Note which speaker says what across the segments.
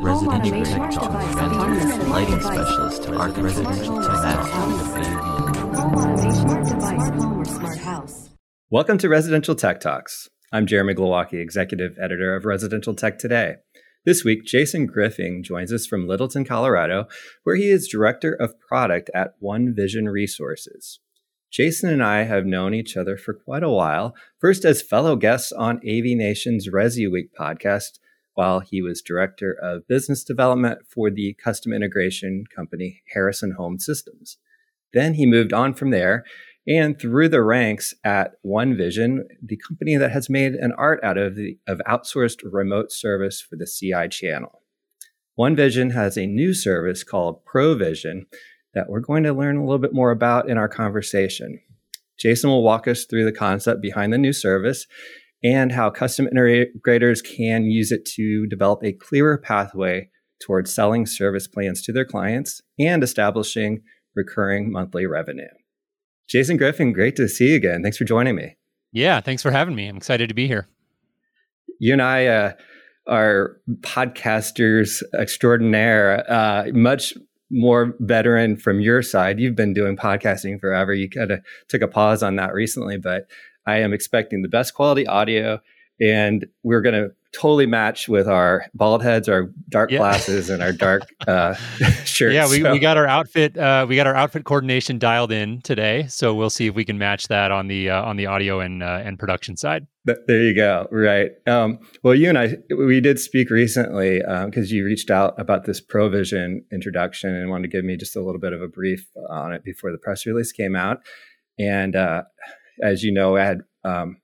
Speaker 1: residential tech talk, lighting specialist, arc residential
Speaker 2: tech Welcome to Residential Tech Talks. I'm Jeremy Glowacki, executive editor of Residential Tech Today. This week, Jason Griffing joins us from Littleton, Colorado, where he is director of product at One Vision Resources. Jason and I have known each other for quite a while, first as fellow guests on AV Nation's Resi Week podcast, while he was director of business development for the custom integration company Harrison Home Systems. Then he moved on from there and through the ranks at One Vision, the company that has made an art out of the of outsourced remote service for the CI channel. One Vision has a new service called ProVision that we're going to learn a little bit more about in our conversation. Jason will walk us through the concept behind the new service and how custom integrators can use it to develop a clearer pathway towards selling service plans to their clients and establishing recurring monthly revenue. Jason Griffing, great to see you again. Thanks for joining me.
Speaker 3: Yeah, thanks for having me. I'm excited to be here.
Speaker 2: You and I uh, are podcasters extraordinaire, uh, much more veteran from your side. You've been doing podcasting forever. You kind of took a pause on that recently, but I am expecting the best quality audio, and we're going to totally match with our bald heads, our dark yeah. glasses, and our dark uh, shirts.
Speaker 3: Yeah, we, so. we got our outfit uh, we got our outfit coordination dialed in today, so we'll see if we can match that on the uh, on the audio and uh, and production side.
Speaker 2: There you go. Right. Um, well, you and I we did speak recently because um, you reached out about this Provision introduction and wanted to give me just a little bit of a brief on it before the press release came out. And uh, as you know, I had um,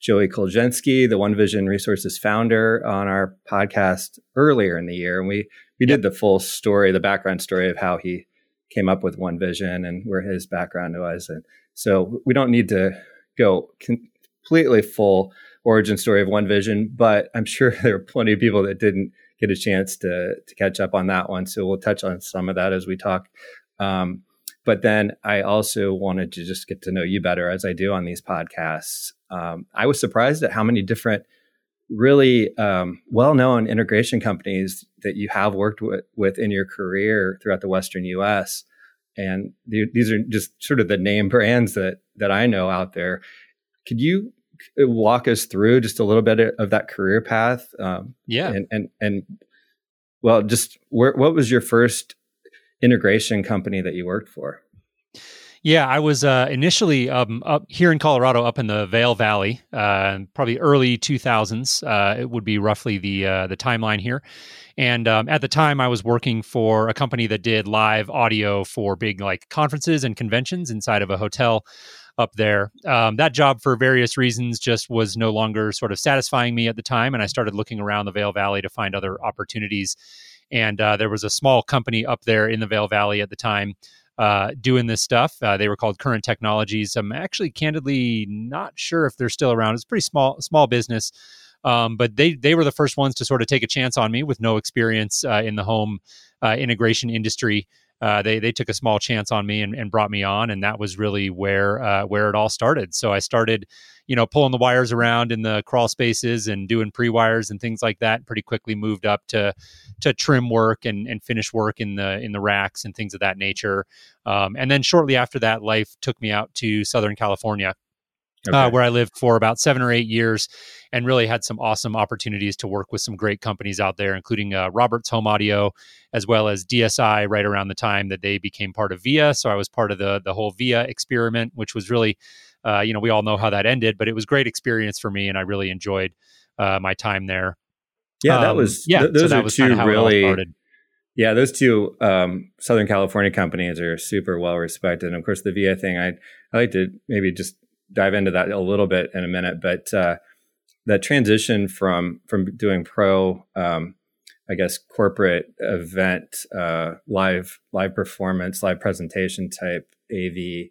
Speaker 2: Joey Kolchinsky, the One Vision Resources founder, on our podcast earlier in the year, and we we did the full story, the background story of how he came up with One Vision and where his background was, and so we don't need to go completely full origin story of One Vision, but I'm sure there are plenty of people that didn't get a chance to to catch up on that one. So we'll touch on some of that as we talk. Um, but then I also wanted to just get to know you better as I do on these podcasts. Um, I was surprised at how many different, really um, well known integration companies that you have worked with, with in your career throughout the Western US. And these are just sort of the name brands that, that I know out there. Could you walk us through just a little bit of that career path?
Speaker 3: Um, yeah.
Speaker 2: And, and, and well, just where, what was your first integration company that you worked for?
Speaker 3: Yeah, I was uh, initially um, up here in Colorado, up in the Vail Valley, uh, probably early 2000s. Uh, it would be roughly the uh, the timeline here. And um, at the time, I was working for a company that did live audio for big like conferences and conventions inside of a hotel up there. Um, that job, for various reasons, just was no longer sort of satisfying me at the time, and I started looking around the Vail Valley to find other opportunities and uh, there was a small company up there in the Vail Valley at the time uh, doing this stuff. Uh, they were called Current Technologies. I'm actually candidly not sure if they're still around. It's pretty small small business, um, but they they were the first ones to sort of take a chance on me with no experience uh, in the home uh, integration industry uh, they they took a small chance on me and, and brought me on, and that was really where uh, where it all started. So I started, you know, pulling the wires around in the crawl spaces and doing pre wires and things like that. Pretty quickly moved up to to trim work and and finish work in the in the racks and things of that nature. Um, and then shortly after that, life took me out to Southern California uh, okay. uh, where I lived for about seven or eight years, and really had some awesome opportunities to work with some great companies out there, including uh, Roberts Home Audio, as well as DSI. Right around the time that they became part of VIA, so I was part of the the whole VIA experiment, which was really, uh, you know, we all know how that ended, but it was great experience for me, and I really enjoyed uh, my time there.
Speaker 2: Yeah, um, that was yeah. Th- those so are two really. Yeah, those two um, Southern California companies are super well respected. And of course, the VIA thing, I I like to maybe just dive into that a little bit in a minute, but uh, that transition from from doing pro, um, I guess, corporate event, uh, live live performance, live presentation type AV,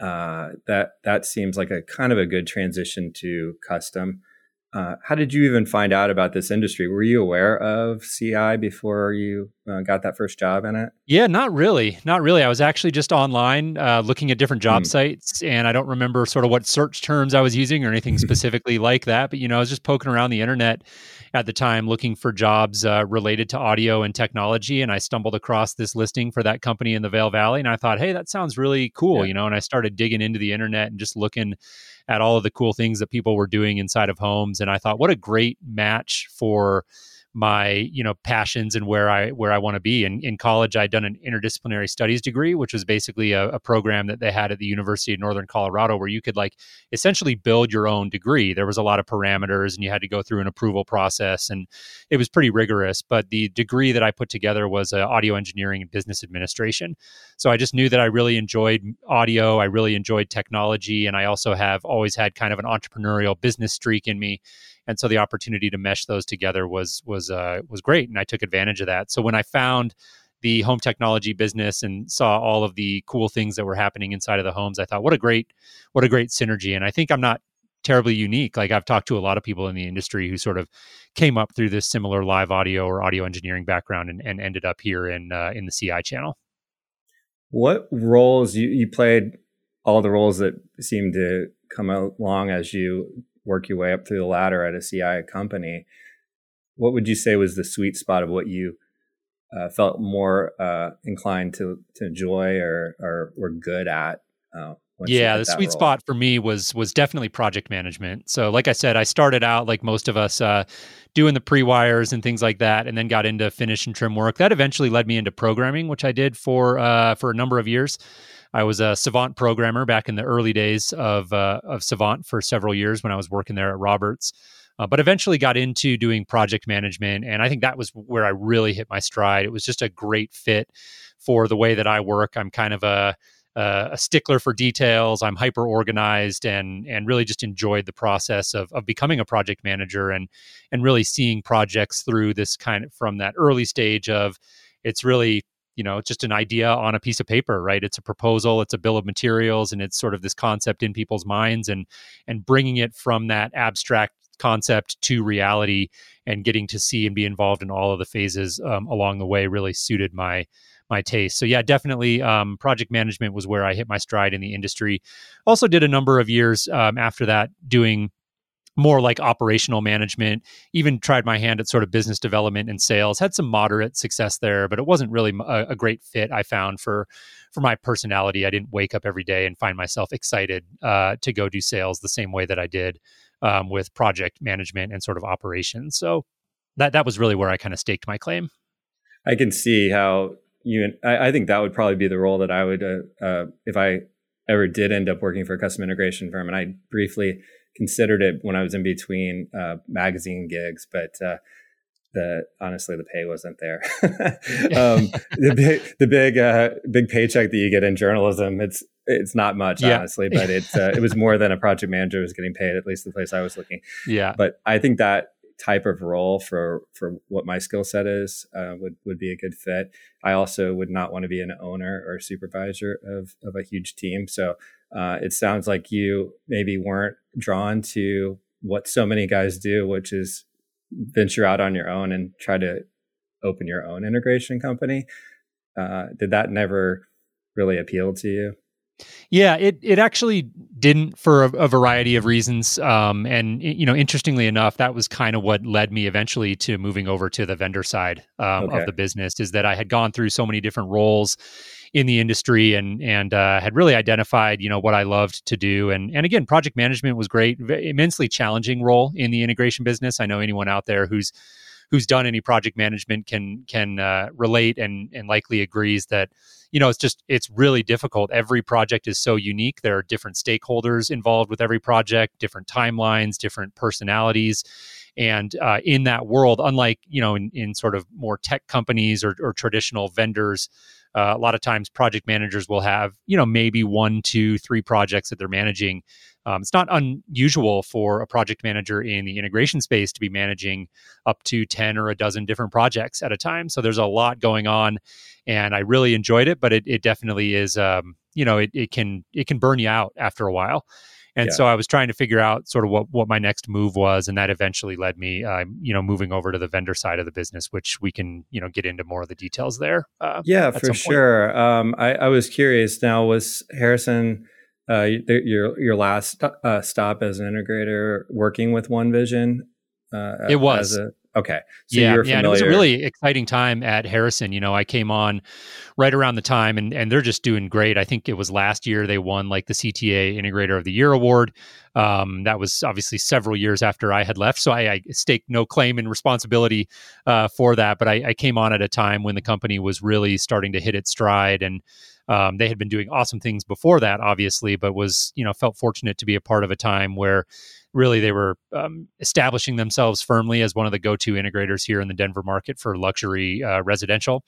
Speaker 2: uh, that that seems like a kind of a good transition to custom. Uh, how did you even find out about this industry? Were you aware of CI before you uh, got that first job in it?
Speaker 3: Yeah, not really. Not really. I was actually just online uh, looking at different job mm. sites, and I don't remember sort of what search terms I was using or anything specifically like that. But, you know, I was just poking around the internet at the time looking for jobs uh, related to audio and technology. And I stumbled across this listing for that company in the Vail Valley. And I thought, hey, that sounds really cool, yeah. you know, and I started digging into the internet and just looking at all of the cool things that people were doing inside of homes. And I thought, what a great match for my you know passions and where I where I want to be. And in college, I'd done an interdisciplinary studies degree, which was basically a, a, program that they had at the University of Northern Colorado, where you could like essentially build your own degree. There was a lot of parameters, and you had to go through an approval process, and it was pretty rigorous. But the degree that I put together was uh, audio engineering and business administration. So I just knew that I really enjoyed audio, I really enjoyed technology, and I also have always had kind of an entrepreneurial business streak in me and so the opportunity to mesh those together was was uh, was great, and I took advantage of that. So when I found the home technology business and saw all of the cool things that were happening inside of the homes, I thought, what a great what a great synergy. And I think I'm not terribly unique. Like I've talked to a lot of people in the industry who sort of came up through this similar live audio or audio engineering background and, and ended up here in uh, in the CI channel.
Speaker 2: What roles you, you played? All the roles that seemed to come along as you work your way up through the ladder at a CI company, what would you say was the sweet spot of what you uh, felt more uh, inclined to to enjoy or or were good at?
Speaker 3: Uh, yeah, the sweet role? spot for me was was definitely project management. So, like I said, I started out like most of us uh, doing the pre wires and things like that, and then got into finish and trim work. That eventually led me into programming, which I did for uh, for a number of years. I was a Savant programmer back in the early days of uh, of Savant for several years when I was working there at Roberts. Uh, but eventually got into doing project management, and I think that was where I really hit my stride. It was just a great fit for the way that I work. I'm kind of a a stickler for details. I'm hyper organized and and really just enjoyed the process of of becoming a project manager and and really seeing projects through this kind of from that early stage of it's really you know it's just an idea on a piece of paper right it's a proposal it's a bill of materials and it's sort of this concept in people's minds and and bringing it from that abstract concept to reality and getting to see and be involved in all of the phases um, along the way really suited my my taste. So yeah, definitely um, project management was where I hit my stride in the industry. Also did a number of years um, after that doing more like operational management. Even tried my hand at sort of business development and sales. Had some moderate success there but it wasn't really a, a great fit i found for for my personality. I didn't wake up every day and find myself excited uh, to go do sales the same way that i did um, with project management and sort of operations. So that that was really where i kind of staked my claim.
Speaker 2: I can see how you I, I think that would probably be the role that i would uh, uh, if i ever did end up working for a custom integration firm. And i briefly considered it when I was in between uh, magazine gigs, but uh, the honestly the pay wasn't there. um, the big the big uh, big paycheck that you get in journalism it's it's not much yeah. honestly, but it uh, it was more than a project manager was getting paid at least the place I was looking.
Speaker 3: Yeah,
Speaker 2: but I think that type of role for for what my skill set is uh, would would be a good fit. I also would not want to be an owner or supervisor of of a huge team. So uh, it sounds like you maybe weren't drawn to what so many guys do, which is venture out on your own and try to open your own integration company. Uh, did that never really appeal to you?
Speaker 3: Yeah, it it actually didn't for a, a variety of reasons. Um, and you know, interestingly enough, that was kind of what led me eventually to moving over to the vendor side um, okay. of the business. Is that I had gone through so many different roles in the industry and and uh, had really identified you know what I loved to do. And and again project management was great immensely challenging role in the integration business. I know anyone out there who's who's done any project management can can uh, relate and and likely agrees that you know it's just it's really difficult. Every project is so unique. There are different stakeholders involved with every project different timelines different personalities. And uh, in that world unlike you know in, in sort of more tech companies or, or traditional vendors uh, a lot of times project managers will have you know maybe one two three projects that they're managing. Um, it's not unusual for a project manager in the integration space to be managing up to 10 or a dozen different projects at a time. So there's a lot going on and i really enjoyed it but it, it definitely is um, you know it, it can it can burn you out after a while And
Speaker 2: Yeah.
Speaker 3: so I was trying to figure out sort of what what my next move was, and that eventually led me, uh, you know, moving over to the vendor side of the business, which we can you know get into more of the details there. Uh,
Speaker 2: Yeah, for sure. Um, I, I was curious. Now, was Harrison uh, your your last uh, stop as an integrator working with One Vision? Uh,
Speaker 3: It was.
Speaker 2: as a- okay. So
Speaker 3: yeah, yeah, and it was a really exciting time at Harrison. You know, I came on right around the time, and and they're just doing great. I think it was last year they won like the CTA Integrator of the Year award. Um, that was obviously several years after I had left, so I, I stake no claim and responsibility uh, for that. But I, I came on at a time when the company was really starting to hit its stride, and um, they had been doing awesome things before that, obviously, but was you know felt fortunate to be a part of a time where really they were um, establishing themselves firmly as one of the go-to integrators here in the Denver market for luxury uh, residential,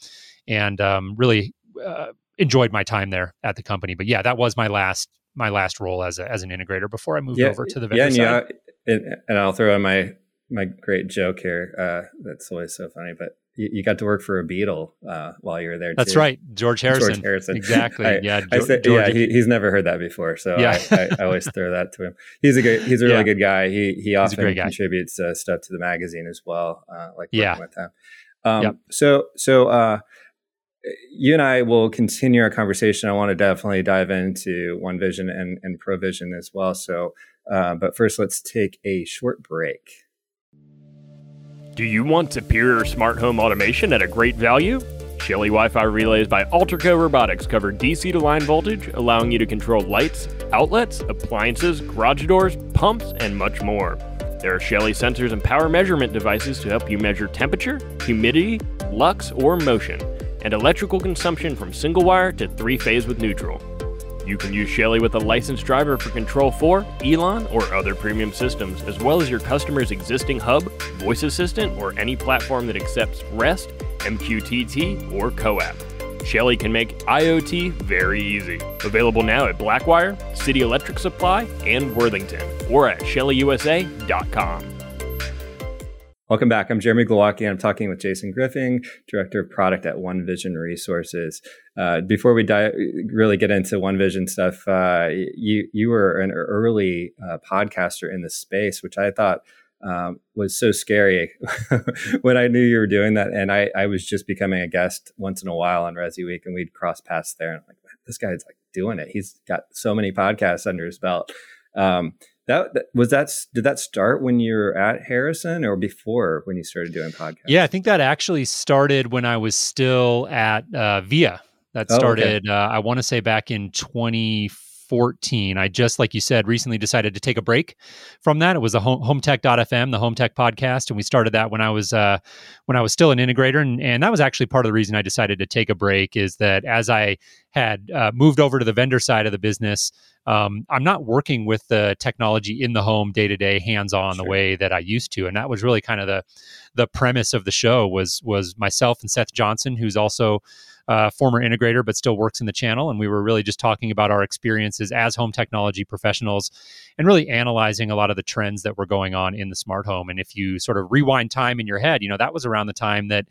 Speaker 3: and um, really uh, enjoyed my time there at the company. But yeah, that was my last my last role as a, as an integrator before I moved
Speaker 2: Yeah,
Speaker 3: over to the vendor
Speaker 2: yeah, and,
Speaker 3: side.
Speaker 2: yeah, and, and I'll throw in my my great joke here. Uh, that's always so funny, but you, you got to work for a Beatle uh, while you were there.
Speaker 3: That's
Speaker 2: too.
Speaker 3: right, George Harrison.
Speaker 2: George Harrison.
Speaker 3: Exactly.
Speaker 2: I-
Speaker 3: yeah,
Speaker 2: I said,
Speaker 3: George-
Speaker 2: yeah, he, he's never heard that before, so
Speaker 3: Yeah.
Speaker 2: I, I, always throw that to him. He's a good, he's a really
Speaker 3: Yeah.
Speaker 2: good guy. He he often
Speaker 3: guy.
Speaker 2: contributes uh, stuff to the magazine as well, uh, like
Speaker 3: Yeah.
Speaker 2: with him. Um,
Speaker 3: Yep.
Speaker 2: So so uh, you and I will continue our conversation. I want to definitely dive into One Vision and and Provision as well. So, uh, but first, let's take a short break.
Speaker 4: Do you want superior smart home automation at a great value? Shelly Wi Fi relays by Allterco Robotics cover DC to line voltage, allowing you to control lights, outlets, appliances, garage doors, pumps, and much more. There are Shelly sensors and power measurement devices to help you measure temperature, humidity, lux, or motion, and electrical consumption from single wire to three phase with neutral. You can use Shelly with a licensed driver for Control 4, ELAN, or other premium systems, as well as your customer's existing hub, voice assistant, or any platform that accepts REST, MQTT, or CoAP. Shelly can make IoT very easy. Available now at Blackwire, City Electric Supply, and Worthington, or at shellyusa.com.
Speaker 2: Welcome back. I'm Jeremy Glowacki, and I'm talking with Jason Griffing, Director of Product at One Vision Resources. Uh, before we di- really get into One Vision stuff, uh, you you were an early uh, podcaster in the space, which I thought um, was so scary when I knew you were doing that. And I, I was just becoming a guest once in a while on Resi Week, and we'd cross paths there. And I'm like, this guy's like doing it. He's got so many podcasts under his belt. Um, that, that was that. Did that start when you were at Harrison, or before when you started doing podcasts?
Speaker 3: Yeah, I think that actually started when I was still at uh, Via. That
Speaker 2: Oh, okay.
Speaker 3: started, uh, I want to say, back in 2014. I just, like you said, recently decided to take a break from that. It was the home, HomeTech.fm, the Home Tech podcast, and we started that when I was uh, when I was still an integrator, and, and that was actually part of the reason I decided to take a break. Is that as I had uh, moved over to the vendor side of the business, um, I'm not working with the technology in the home day to day, hands on the way that I used to, and that was really kind of the the premise of the show was was myself and Seth Johnson, who's also a former integrator but still works in the channel, and we were really just talking about our experiences as home technology professionals, and really analyzing a lot of the trends that were going on in the smart home. And if you sort of rewind time in your head, you know that was around the time that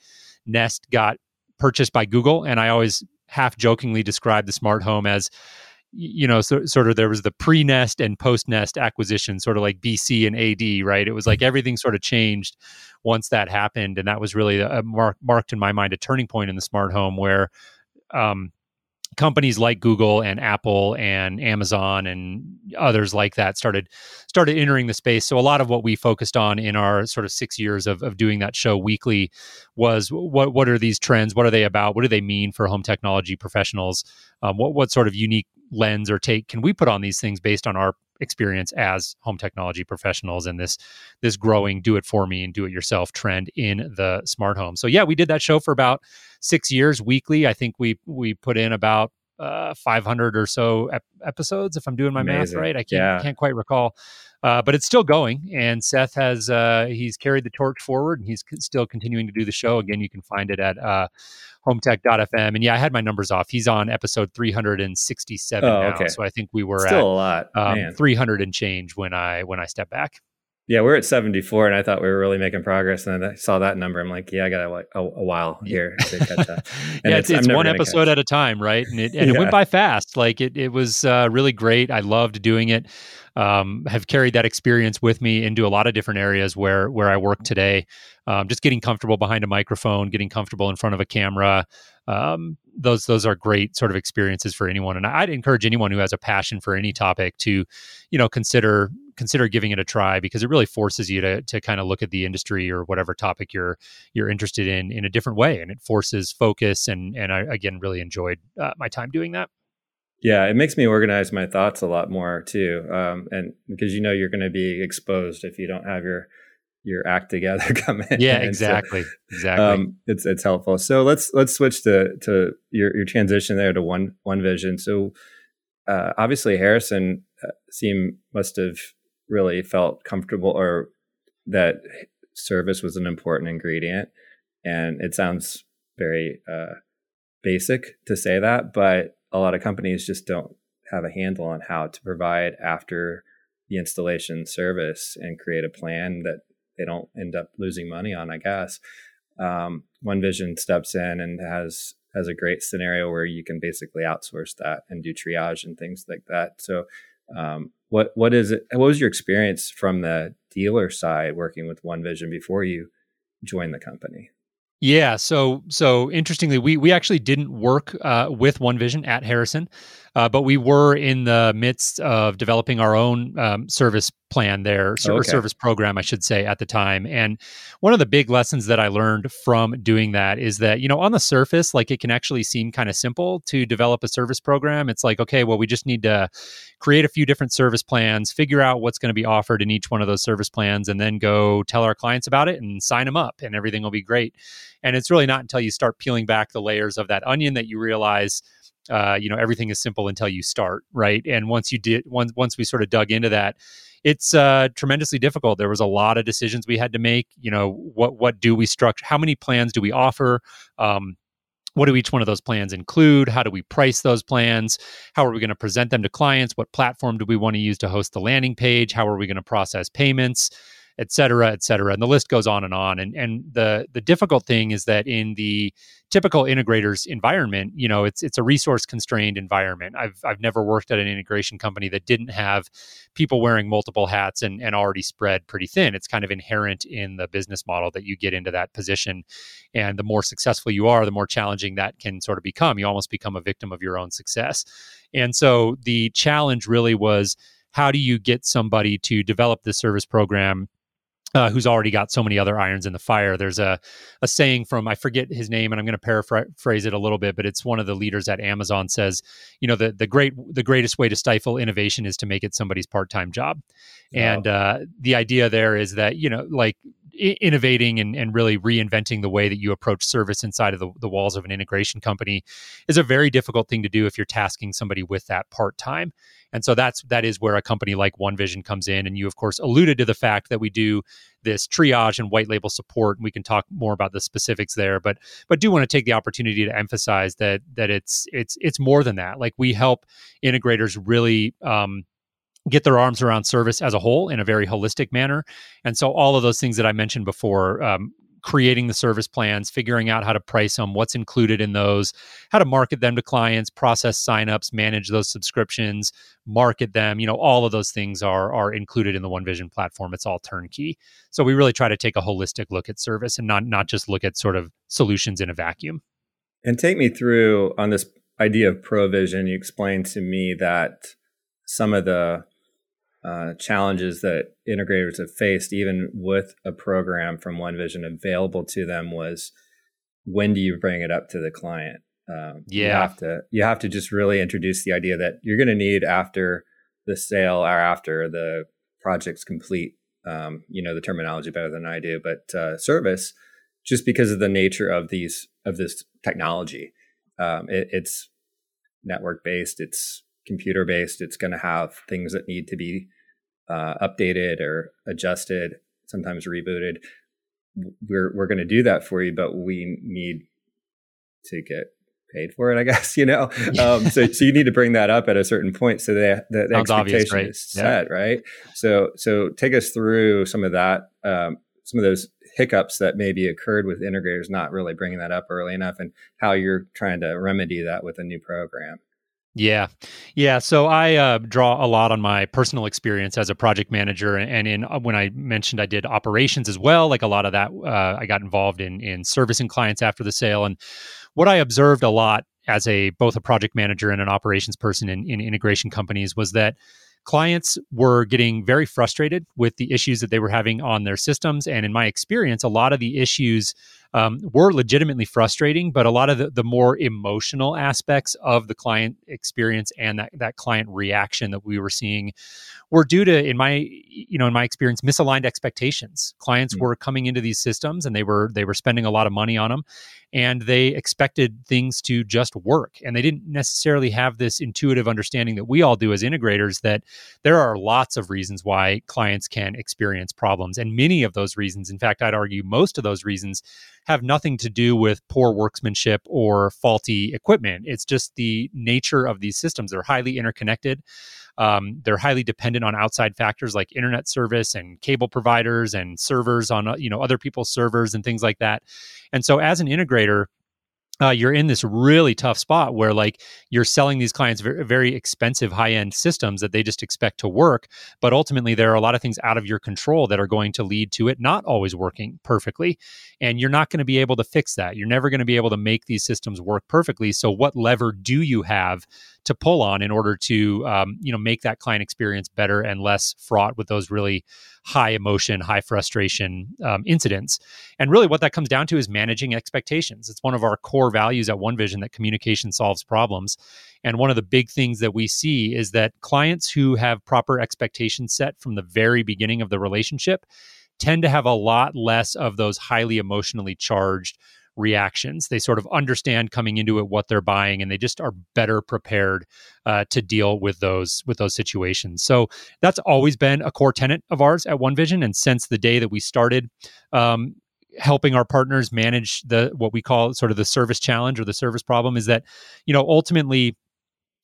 Speaker 3: Nest got purchased by Google, and I always half jokingly describe the smart home as you know so, sort of there was the pre-nest and post-nest acquisition sort of like bc and ad right it was like everything sort of changed once that happened and that was really a mark, marked in my mind a turning point in the smart home where um, companies like Google and Apple and Amazon and others like that started started entering the space. So a lot of what we focused on in our sort of six years of, of doing that show weekly was what what are these trends? What are they about? What do they mean for home technology professionals? Um, what what sort of unique lens or take can we put on these things based on our experience as home technology professionals and this this growing do it for me and do it yourself trend in the smart home. So yeah, we did that show for about six years weekly. I think we we put in about uh, 500 or so ep- episodes, if I'm doing my
Speaker 2: Amazing.
Speaker 3: math right. I can't
Speaker 2: Yeah.
Speaker 3: can't quite recall, uh, but it's still going. And Seth has uh, he's carried the torch forward, and he's c- still continuing to do the show. Again, you can find it at uh, hometech.fm. And yeah, I had my numbers off. He's on episode 367
Speaker 2: Oh,
Speaker 3: now,
Speaker 2: okay.
Speaker 3: so I think we were
Speaker 2: Still
Speaker 3: at
Speaker 2: a lot,
Speaker 3: um, 300 and change when I when I step back.
Speaker 2: Yeah, we're at 74, and I thought we were really making progress. And I saw that number. I'm like, yeah, I got a, a, a while here to catch up.
Speaker 3: Yeah, it's, it's, one episode at a time, right? And it, and yeah. it went by fast. Like it, it was uh, really great. I loved doing it. Um, have carried that experience with me into a lot of different areas where where I work today. Um, just getting comfortable behind a microphone, getting comfortable in front of a camera. Um, those those are great sort of experiences for anyone, and I'd encourage anyone who has a passion for any topic to, you know, consider consider giving it a try because it really forces you to to kind of look at the industry or whatever topic you're you're interested in in a different way, and it forces focus. and And I again really enjoyed uh, my time doing that.
Speaker 2: Yeah, it makes me organize my thoughts a lot more too, um, and because you know you're going to be exposed if you don't have your your act together coming.
Speaker 3: Yeah, exactly, so, exactly. Um,
Speaker 2: it's it's helpful. So let's let's switch to to your your transition there to one one vision. So uh, obviously Harrison uh, seem must have really felt comfortable or that service was an important ingredient. And it sounds very uh, basic to say that, but a lot of companies just don't have a handle on how to provide after the installation service and create a plan that they don't end up losing money on, I guess. Um, One Vision steps in and has has a great scenario where you can basically outsource that and do triage and things like that. So um, what what is it? What was your experience from the dealer side working with One Vision before you joined the company?
Speaker 3: Yeah, so so interestingly, we we actually didn't work uh, with One Vision at Harrison. Uh, but we were in the midst of developing our own um, service plan there, or okay. service program, I should say, at the time. And one of the big lessons that I learned from doing that is that, you know, on the surface, like it can actually seem kind of simple to develop a service program. It's like, okay, well, we just need to create a few different service plans, figure out what's going to be offered in each one of those service plans, and then go tell our clients about it and sign them up, and everything will be great. And it's really not until you start peeling back the layers of that onion that you realize uh, you know everything is simple until you start right and once you did once once we sort of dug into that it's uh, tremendously difficult. There was a lot of decisions we had to make you know what what do we structure how many plans do we offer? Um, what do each one of those plans include? How do we price those plans? How are we going to present them to clients? What platform do we want to use to host the landing page? How are we going to process payments et cetera, et cetera. And the list goes on and on. And and the the difficult thing is that in the typical integrators environment, you know, it's it's a resource constrained environment. I've I've never worked at an integration company that didn't have people wearing multiple hats and, and already spread pretty thin. It's kind of inherent in the business model that you get into that position. And the more successful you are, the more challenging that can sort of become. You almost become a victim of your own success. And so the challenge really was how do you get somebody to develop the service program uh, who's already got so many other irons in the fire. There's a, a saying from, I forget his name, and I'm going to paraphrase it a little bit, but it's one of the leaders at Amazon says, you know, the, the great, the greatest way to stifle innovation is to make it somebody's part-time job. And uh, the idea there is that, you know, like innovating and, and really reinventing the way that you approach service inside of the, the walls of an integration company is a very difficult thing to do if you're tasking somebody with that part time. And so that's that is where a company like One Vision comes in. And you of course alluded to the fact that we do this triage and white label support. And we can talk more about the specifics there, but but do want to take the opportunity to emphasize that that it's it's it's more than that. Like we help integrators really um, get their arms around service as a whole in a very holistic manner. And so all of those things that I mentioned before, um, creating the service plans, figuring out how to price them, what's included in those, how to market them to clients, process signups, manage those subscriptions, market them, you know, all of those things are are included in the One Vision platform. It's all turnkey. So we really try to take a holistic look at service and not not just look at sort of solutions in a vacuum.
Speaker 2: And take me through on this idea of provision. You explained to me that some of the uh, challenges that integrators have faced, even with a program from One Vision available to them, was when do you bring it up to the client? Um, yeah, you have to you have to just really introduce the idea that you're going to need after the sale or after the project's complete. Um, you know the terminology better than I do, but uh, service, just because of the nature of these of this technology, um, it, it's network based, it's computer based. It's going to have things that need to be uh, updated or adjusted, sometimes rebooted. We're we're going to do that for you, but we need to get paid for it, I guess, you know? Um, so, so you need to bring that up at a certain point. So that the, the expectation obvious, is set, yeah. right? So, so take us through some of that, um, some of those hiccups that maybe occurred with integrators not really bringing that up early enough and how you're trying to remedy that with a new program.
Speaker 3: Yeah. Yeah. So I uh, draw a lot on my personal experience as a project manager. And in uh, when I mentioned I did operations as well, like a lot of that, uh, I got involved in, in servicing clients after the sale. And what I observed a lot as a both a project manager and an operations person in, in integration companies was that clients were getting very frustrated with the issues that they were having on their systems. And in my experience, a lot of the issues um, were legitimately frustrating, but a lot of the, the, more emotional aspects of the client experience and that, that client reaction that we were seeing were due to, in my, you know, in my experience, misaligned expectations. Clients mm-hmm. were coming into these systems and they were they were spending a lot of money on them, and they expected things to just work, and they didn't necessarily have this intuitive understanding that we all do as integrators that there are lots of reasons why clients can experience problems, and many of those reasons, in fact, I'd argue most of those reasons have nothing to do with poor workmanship or faulty equipment. It's just the nature of these systems. They're highly interconnected. Um, they're highly dependent on outside factors like internet service and cable providers and servers on uh, you know other people's servers and things like that. And so, as an integrator, uh, you're in this really tough spot where like you're selling these clients very, very expensive high end systems that they just expect to work but ultimately there are a lot of things out of your control that are going to lead to it not always working perfectly and you're not going to be able to fix that. You're never going to be able to make these systems work perfectly so what lever do you have to pull on in order to um, you know make that client experience better and less fraught with those really high emotion, high frustration um, incidents. And really, what that comes down to is managing expectations. It's one of our core values at One Vision that communication solves problems. And one of the big things that we see is that clients who have proper expectations set from the very beginning of the relationship tend to have a lot less of those highly emotionally charged reactions. They sort of understand coming into it what they're buying, and they just are better prepared uh, to deal with those with those situations. So that's always been a core tenet of ours at One Vision, and since the day that we started. Um, helping our partners manage the what we call sort of the service challenge or the service problem is that you know ultimately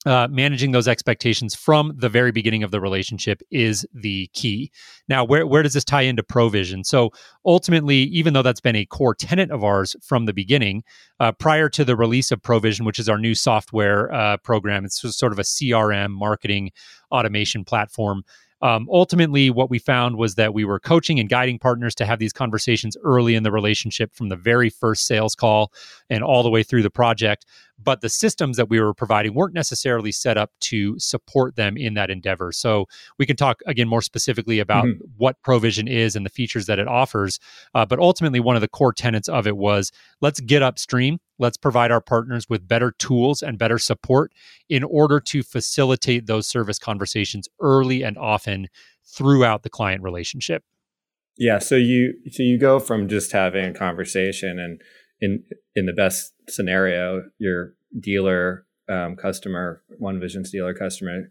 Speaker 3: uh, managing those expectations from the very beginning of the relationship is the key. Now, where, where does this tie into provision? So, ultimately, even though that's been a core tenet of ours from the beginning, uh, prior to the release of Provision, which is our new software uh, program, it's sort of a CRM marketing automation platform. Um, ultimately, what we found was that we were coaching and guiding partners to have these conversations early in the relationship from the very first sales call and all the way through the project but the systems that we were providing weren't necessarily set up to support them in that endeavor. So we can talk again more specifically about mm-hmm. what Provision is and the features that it offers. Uh, but ultimately, one of the core tenets of it was let's get upstream. Let's provide our partners with better tools and better support in order to facilitate those service conversations early and often throughout the client relationship.
Speaker 2: Yeah, so you so you go from just having a conversation and in in the best scenario, your dealer um, customer, One Vision's dealer customer,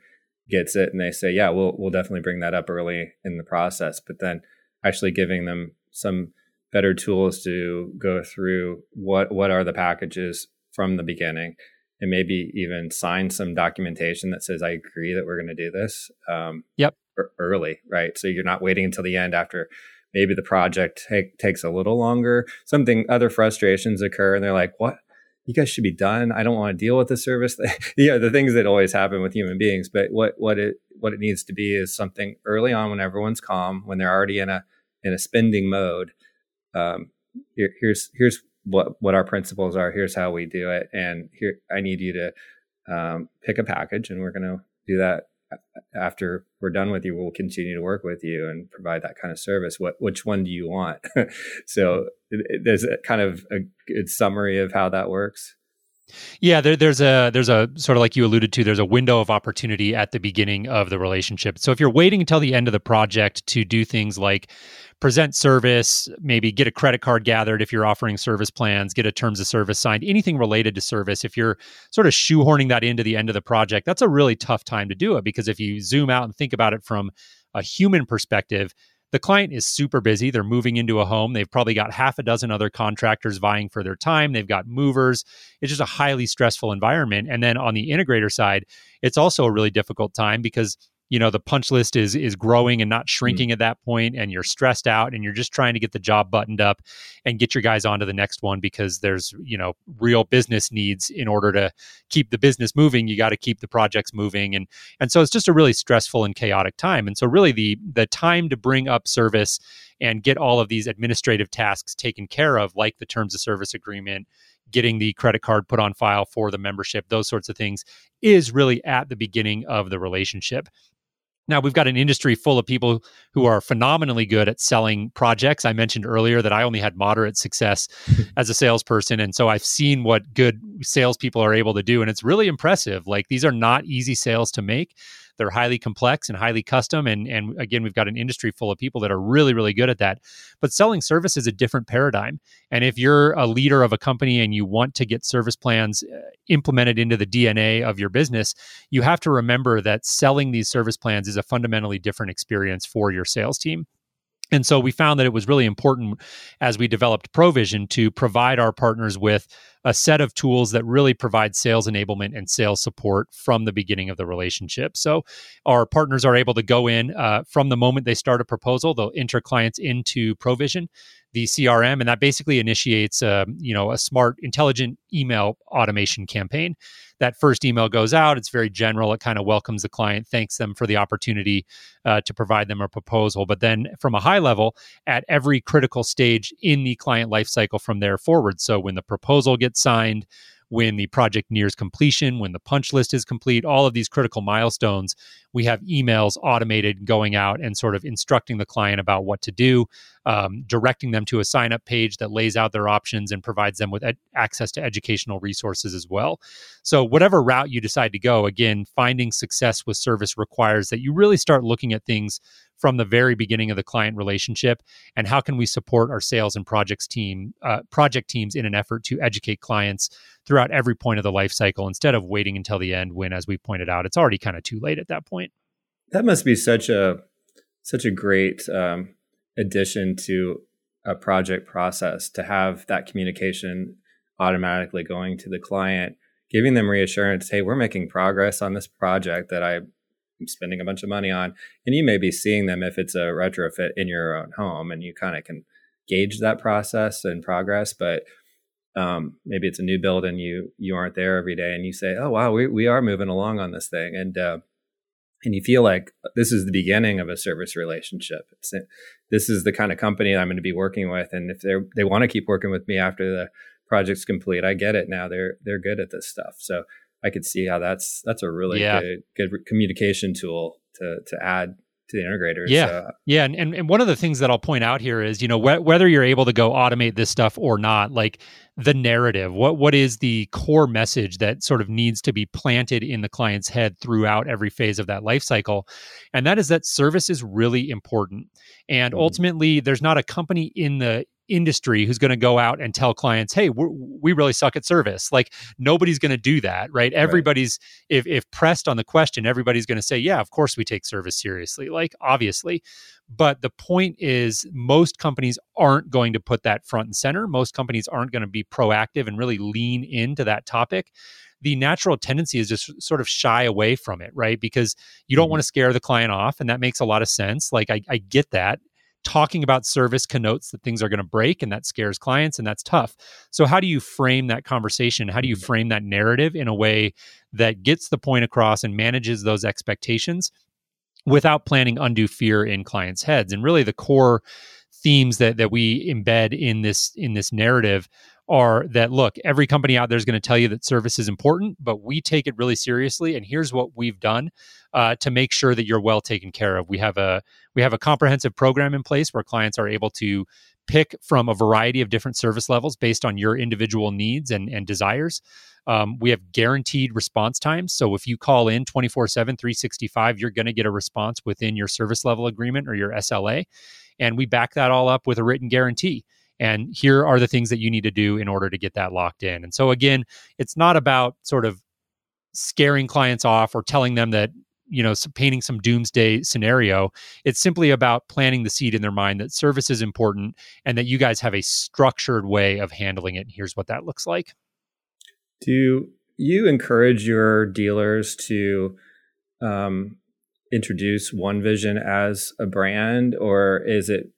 Speaker 2: gets it and they say, "Yeah, we'll we'll definitely bring that up early in the process." But then actually giving them some better tools to go through what what are the packages from the beginning and maybe even sign some documentation that says i agree that we're going to do this um,
Speaker 3: yep.
Speaker 2: early right? So you're not waiting until the end after maybe the project take, takes a little longer. Something other frustrations occur and they're like what? You guys should be done. I don't want to deal with the service. You know the things that always happen with human beings but what what it what it needs to be is something early on when everyone's calm when they're already in a in a spending mode um, here, here's here's what what our principles are here's how we do it and here i need you to um, pick a package and we're going to do that after we're done with you, we'll continue to work with you and provide that kind of service. What which one do you want? so there's a kind of a good summary of how that works.
Speaker 3: Yeah, there, there's a there's a sort of like you alluded to. There's a window of opportunity at the beginning of the relationship. So if you're waiting until the end of the project to do things like present service, maybe get a credit card gathered if you're offering service plans, get a terms of service signed, anything related to service, if you're sort of shoehorning that into the end of the project, that's a really tough time to do it because if you zoom out and think about it from a human perspective, the client is super busy. They're moving into a home. They've probably got half a dozen other contractors vying for their time. They've got movers. It's just a highly stressful environment. And then on the integrator side, it's also a really difficult time because you know the punch list is is growing and not mm. shrinking mm. at that point and you're stressed out and you're just trying to get the job buttoned up and get your guys onto the next one because there's you know real business needs in order to keep the business moving you got to keep the projects moving and and so it's just a really stressful and chaotic time and so really the the time to bring up service and get all of these administrative tasks taken care of like the terms of service agreement getting the credit card put on file for the membership, those sorts of things, is really at the beginning of the relationship. Now, we've got an industry full of people who are phenomenally good at selling projects. I mentioned earlier that I only had moderate success as a salesperson. And so I've seen what good salespeople are able to do. And it's really impressive. Like these are not easy sales to make. They're highly complex and highly custom. And, and again, we've got an industry full of people that are really, really good at that. But selling service is a different paradigm. And if you're a leader of a company and you want to get service plans uh, implemented into the DNA of your business, you have to remember that selling these service plans is a fundamentally different experience for your sales team. And so we found that it was really important as we developed Provision to provide our partners with a set of tools that really provide sales enablement and sales support from the beginning of the relationship. So our partners are able to go in uh, from the moment they start a proposal, they'll enter clients into Provision the CRM, and that basically initiates a um, you know a smart, intelligent email automation campaign. That first email goes out. It's very general. It kind of welcomes the client, thanks them for the opportunity uh, to provide them a proposal. But then, from a high level, at every critical stage in the client lifecycle from there forward. So when the proposal gets signed, when the project nears completion, when the punch list is complete, all of these critical milestones, we have emails automated going out and sort of instructing the client about what to do, um, directing them to a sign up page that lays out their options and provides them with ed- access to educational resources as well. So, whatever route you decide to go, again, finding success with service requires that you really start looking at things from the very beginning of the client relationship and how can we support our sales and projects team uh, project teams in an effort to educate clients throughout every point of the life cycle instead of waiting until the end when as we pointed out it's already kind of too late at that point?
Speaker 2: That must be such a such a great um, addition to a project process to have that communication automatically going to the client giving them reassurance hey we're making progress on this project that i spending a bunch of money on. And you may be seeing them if it's a retrofit in your own home and you kind of can gauge that process and progress. But um, maybe it's a new build and you you aren't there every day and you say, oh wow, we, we are moving along on this thing. And uh, and you feel like this is the beginning of a service relationship. It's, this is the kind of company I'm going to be working with, and if they they want to keep working with me after the project's complete, I get it now. They're they're good at this stuff. So I could see how that's that's a really yeah. good good communication tool to to add to the integrators.
Speaker 3: Yeah, uh, yeah, and, and and one of the things that I'll point out here is you know wh- whether you're able to go automate this stuff or not, like the narrative, what what is the core message that sort of needs to be planted in the client's head throughout every phase of that life cycle, and that is that service is really important, and mm-hmm. ultimately there's not a company in the industry who's going to go out and tell clients, "Hey, we really suck at service." Like nobody's going to do that, right? Everybody's right. if if pressed on the question, everybody's going to say, "Yeah, of course we take service seriously." Like obviously. But the point is most companies aren't going to put that front and center. Most companies aren't going to be proactive and really lean into that topic the natural tendency is just sort of shy away from it, right? Because you don't mm-hmm. want to scare the client off, and that makes a lot of sense. Like I, I get that talking about service connotes that things are going to break and that scares clients and that's tough. So how do you frame that conversation? How do you mm-hmm. frame that narrative in a way that gets the point across and manages those expectations without planting undue fear in clients' heads? And really the core themes that that we embed in this in this narrative are that look, every company out there is going to tell you that service is important, but we take it really seriously. And here's what we've done uh, to make sure that you're well taken care of. We have a we have a comprehensive program in place where clients are able to pick from a variety of different service levels based on your individual needs and, and desires. Um, we have guaranteed response times. So if you call in 24 7, 365, you're going to get a response within your service level agreement or your SLA. And we back that all up with a written guarantee and here are the things that you need to do in order to get that locked in. And so again it's not about sort of scaring clients off or telling them that you know painting some doomsday scenario. It's simply about planting the seed in their mind that service is important and that you guys have a structured way of handling it. And here's what that looks like.
Speaker 2: Do you encourage your dealers to um, introduce one vision as a brand or is it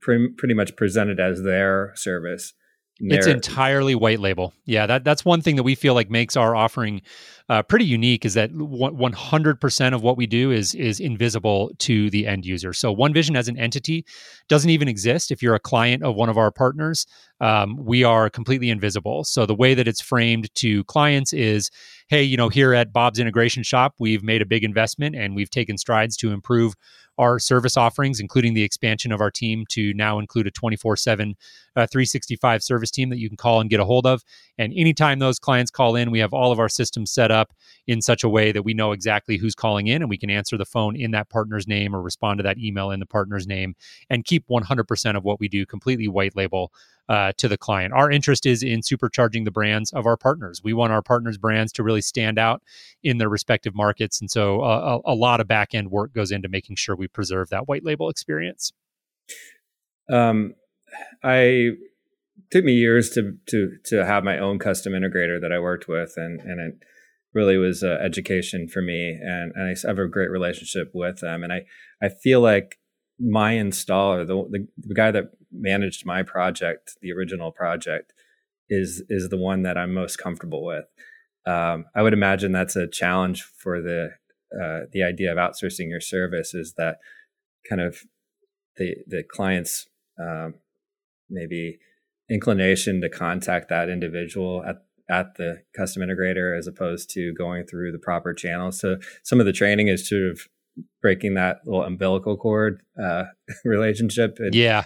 Speaker 2: pre- pretty much presented as their service
Speaker 3: it's entirely white label. Yeah, that that's one thing that we feel like makes our offering uh, pretty unique is that 100% of what we do is is invisible to the end user. So One Vision as an entity doesn't even exist. If you're a client of one of our partners, um, we are completely invisible. So the way that it's framed to clients is, hey, you know, here at Bob's Integration Shop, we've made a big investment and we've taken strides to improve our service offerings, including the expansion of our team to now include a 24 7, uh, 365 service team that you can call and get a hold of. And anytime those clients call in, we have all of our systems set up in such a way that we know exactly who's calling in and we can answer the phone in that partner's name or respond to that email in the partner's name and keep 100% of what we do completely white label uh, to the client. Our interest is in supercharging the brands of our partners. We want our partners' brands to really stand out in their respective markets. And so uh, a, a lot of back end work goes into making sure we preserve that white label experience.
Speaker 2: Um, I took me years to to to have my own custom integrator that I worked with, and and it really was uh, education for me. And and I have a great relationship with them, and I I feel like my installer, the, the, the guy that managed my project, the original project, is is the one that I'm most comfortable with. Um, I would imagine that's a challenge for the uh, the idea of outsourcing your service is that kind of the the client's um, maybe inclination to contact that individual at at the custom integrator as opposed to going through the proper channels. So some of the training is sort of breaking that little umbilical cord uh, relationship and
Speaker 3: yeah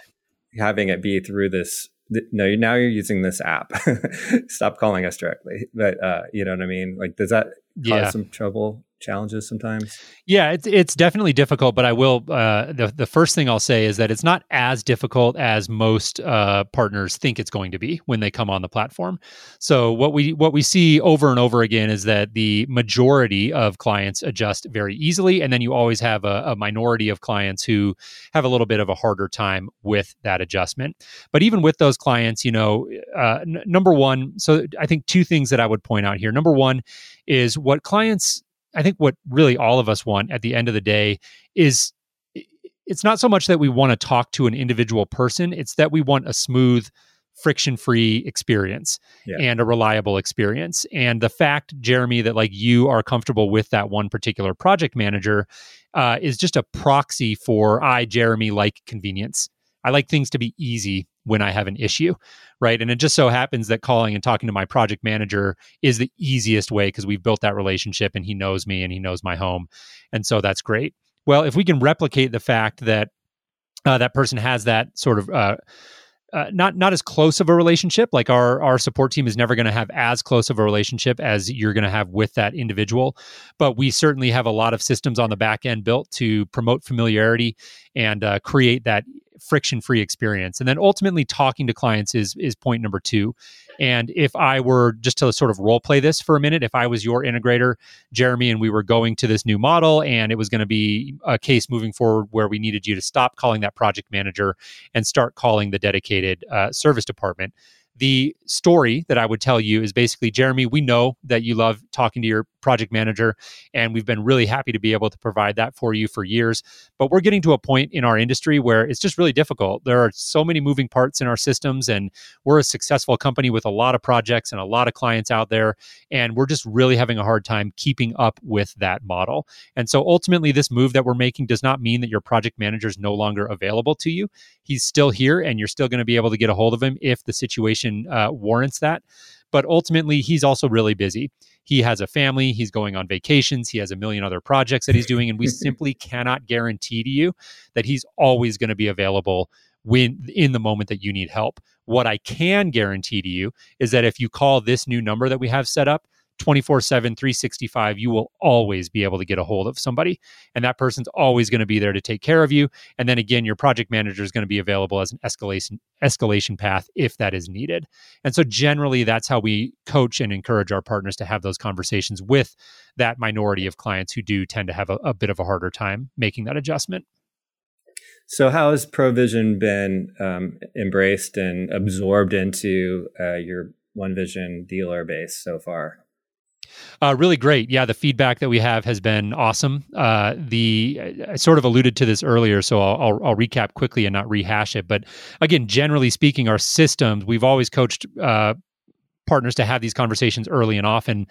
Speaker 2: having it be through this no now you're using this app. Stop calling us directly. But uh, you know what i mean? Like does that cause yeah. some trouble challenges sometimes?
Speaker 3: Yeah, it's it's definitely difficult, but I will uh, the the first thing I'll say is that it's not as difficult as most uh, partners think it's going to be when they come on the platform. So what we what we see over and over again is that the majority of clients adjust very easily, and then you always have a, a minority of clients who have a little bit of a harder time with that adjustment. But even with those clients, you know, uh, n- number one, so I think two things that I would point out here. Number one is what clients I think what really all of us want at the end of the day is it's not so much that we want to talk to an individual person, it's that we want a smooth, friction free experience yeah. and a reliable experience. And the fact, Jeremy, that like you are comfortable with that one particular project manager uh, is just a proxy for I, Jeremy, like convenience. I like things to be easy when I have an issue, right? And it just so happens that calling and talking to my project manager is the easiest way because we've built that relationship and he knows me and he knows my home. And so that's great. Well, if we can replicate the fact that uh, that person has that sort of uh, uh, not not as close of a relationship. Like our our support team is never going to have as close of a relationship as you're going to have with that individual, but we certainly have a lot of systems on the back end built to promote familiarity and uh, create that friction free experience. And then ultimately talking to clients is is point number 2. And if I were just to sort of role play this for a minute, if I was your integrator, Jeremy, and we were going to this new model and it was going to be a case moving forward where we needed you to stop calling that project manager and start calling the dedicated uh, service department the story that I would tell you is basically, Jeremy, we know that you love talking to your project manager, and we've been really happy to be able to provide that for you for years. But we're getting to a point in our industry where it's just really difficult. There are so many moving parts in our systems, and we're a successful company with a lot of projects and a lot of clients out there, and we're just really having a hard time keeping up with that model. And so ultimately, this move that we're making does not mean that your project manager is no longer available to you. He's still here, and you're still going to be able to get a hold of him if the situation uh, warrants that. But ultimately, he's also really busy. He has a family, he's going on vacations, he has a million other projects that he's doing, and we simply cannot guarantee to you that he's always going to be available when in the moment that you need help. What I can guarantee to you is that if you call this new number that we have set up, 24 7, 365, you will always be able to get a hold of somebody. And that person's always going to be there to take care of you. And then again, your project manager is going to be available as an escalation escalation path if that is needed. And so generally that's how we coach and encourage our partners to have those conversations with that minority of clients who do tend to have a, a bit of a harder time making that adjustment.
Speaker 2: So, how has Provision been um, embraced and absorbed into uh, your One Vision dealer base so far?
Speaker 3: Uh, really great. Yeah, the feedback that we have has been awesome. Uh, the I sort of alluded to this earlier, so I'll, I'll, I'll, recap quickly and not rehash it. But again, generally speaking, our systems we've always coached uh, partners to have these conversations early and often.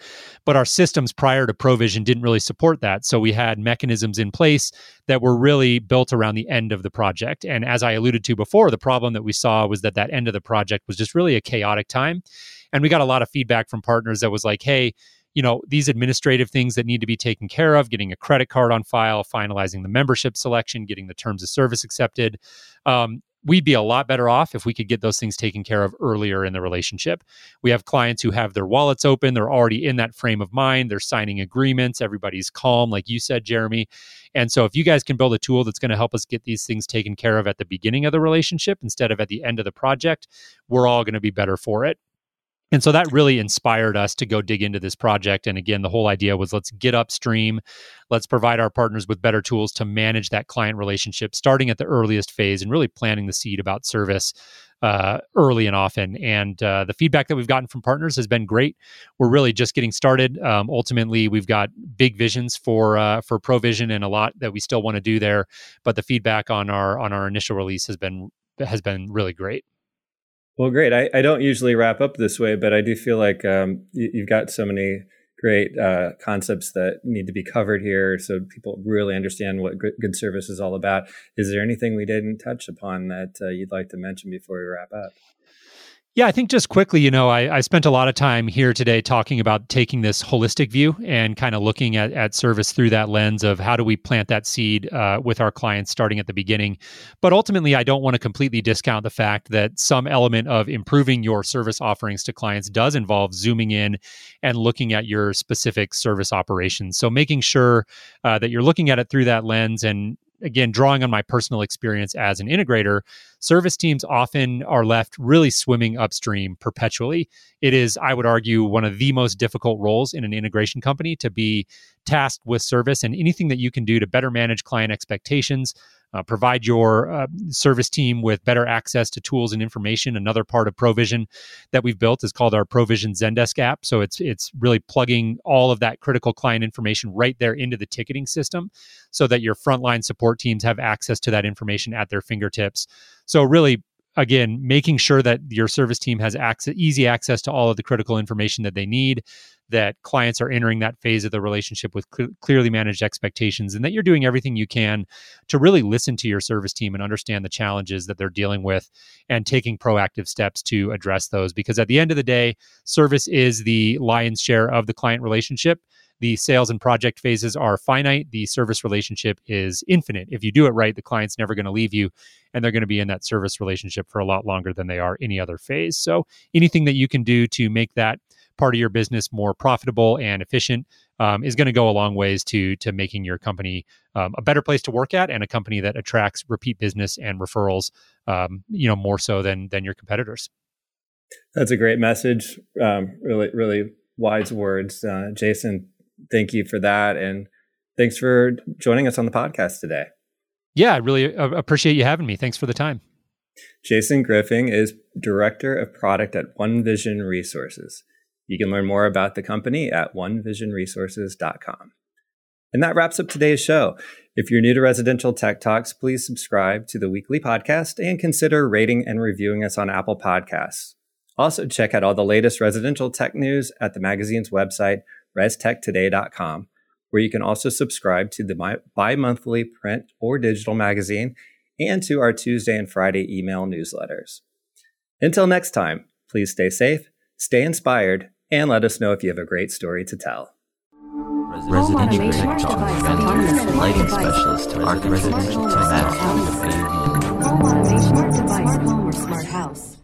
Speaker 3: But our systems prior to Provision didn't really support that. So we had mechanisms in place that were really built around the end of the project. And as I alluded to before, the problem that we saw was that that end of the project was just really a chaotic time. And we got a lot of feedback from partners that was like, hey, you know these administrative things that need to be taken care of getting a credit card on file finalizing the membership selection getting the terms of service accepted um, we'd be a lot better off if we could get those things taken care of earlier in the relationship. We have clients who have their wallets open, they're already in that frame of mind, they're signing agreements, everybody's calm, like you said, Jeremy. And so, if you guys can build a tool that's going to help us get these things taken care of at the beginning of the relationship instead of at the end of the project, we're all going to be better for it. And so that really inspired us to go dig into this project. And again, the whole idea was let's get upstream. Let's provide our partners with better tools to manage that client relationship, starting at the earliest phase and really planting the seed about service uh, early and often. And uh, the feedback that we've gotten from partners has been great. We're really just getting started. Um, ultimately, we've got big visions for uh, for Provision and a lot that we still want to do there. But the feedback on our on our initial release has been has been really great.
Speaker 2: Well, great. I, I don't usually wrap up this way, but I do feel like um, you, have got so many great uh, concepts that need to be covered here so people really understand what good, service is all about. Is there anything we didn't touch upon that uh, you'd like to mention before we wrap up?
Speaker 3: Yeah, I think just quickly, you know, I, I, spent a lot of time here today talking about taking this holistic view and kind of looking at, at service through that lens of how do we plant that seed uh, with our clients starting at the beginning. But ultimately, I don't want to completely discount the fact that some element of improving your service offerings to clients does involve zooming in and looking at your specific service operations. So making sure uh, that you're looking at it through that lens and again, drawing on my personal experience as an integrator, service teams often are left really swimming upstream perpetually. It is, I would argue, one of the most difficult roles in an integration company to be tasked with service and anything that you can do to better manage client expectations, uh, provide your uh, service team with better access to tools and information. Another part of Provision that we've built is called our Provision Zendesk app. So it's it's really plugging all of that critical client information right there into the ticketing system, so that your frontline support teams have access to that information at their fingertips. So really again making sure that your service team has access easy access to all of the critical information that they need that clients are entering that phase of the relationship with cl- clearly managed expectations and that you're doing everything you can to really listen to your service team and understand the challenges that they're dealing with and taking proactive steps to address those. Because at the end of the day service is the lion's share of the client relationship the sales and project phases are finite the service relationship is infinite. If you do it right the client's never going to leave you and they're going to be in that service relationship for a lot longer than they are any other phase. So anything that you can do to make that part of your business more profitable and efficient um, is going to go a long ways to to making your company um, a better place to work at and a company that attracts repeat business and referrals um, you know more so than than your competitors.
Speaker 2: That's a great message um, really really wise words. Uh, jason thank you for that and thanks for joining us on the podcast today
Speaker 3: yeah i really uh, appreciate you having me thanks for the time
Speaker 2: jason griffing is director of product at one vision resources you can learn more about the company at onevisionresources.com. And that wraps up today's show. If you're new to Residential Tech Talks, please subscribe to the weekly podcast and consider rating and reviewing us on Apple Podcasts. Also, check out all the latest residential tech news at the magazine's website, restechtoday.com, where you can also subscribe to the bi monthly print or digital magazine and to our Tuesday and Friday email newsletters. Until next time, please stay safe, stay inspired, and let us know if you have a great story to tell.
Speaker 1: Residential Tech lighting specialist, Arc Residential Tech Talk,
Speaker 5: device, home or smart house.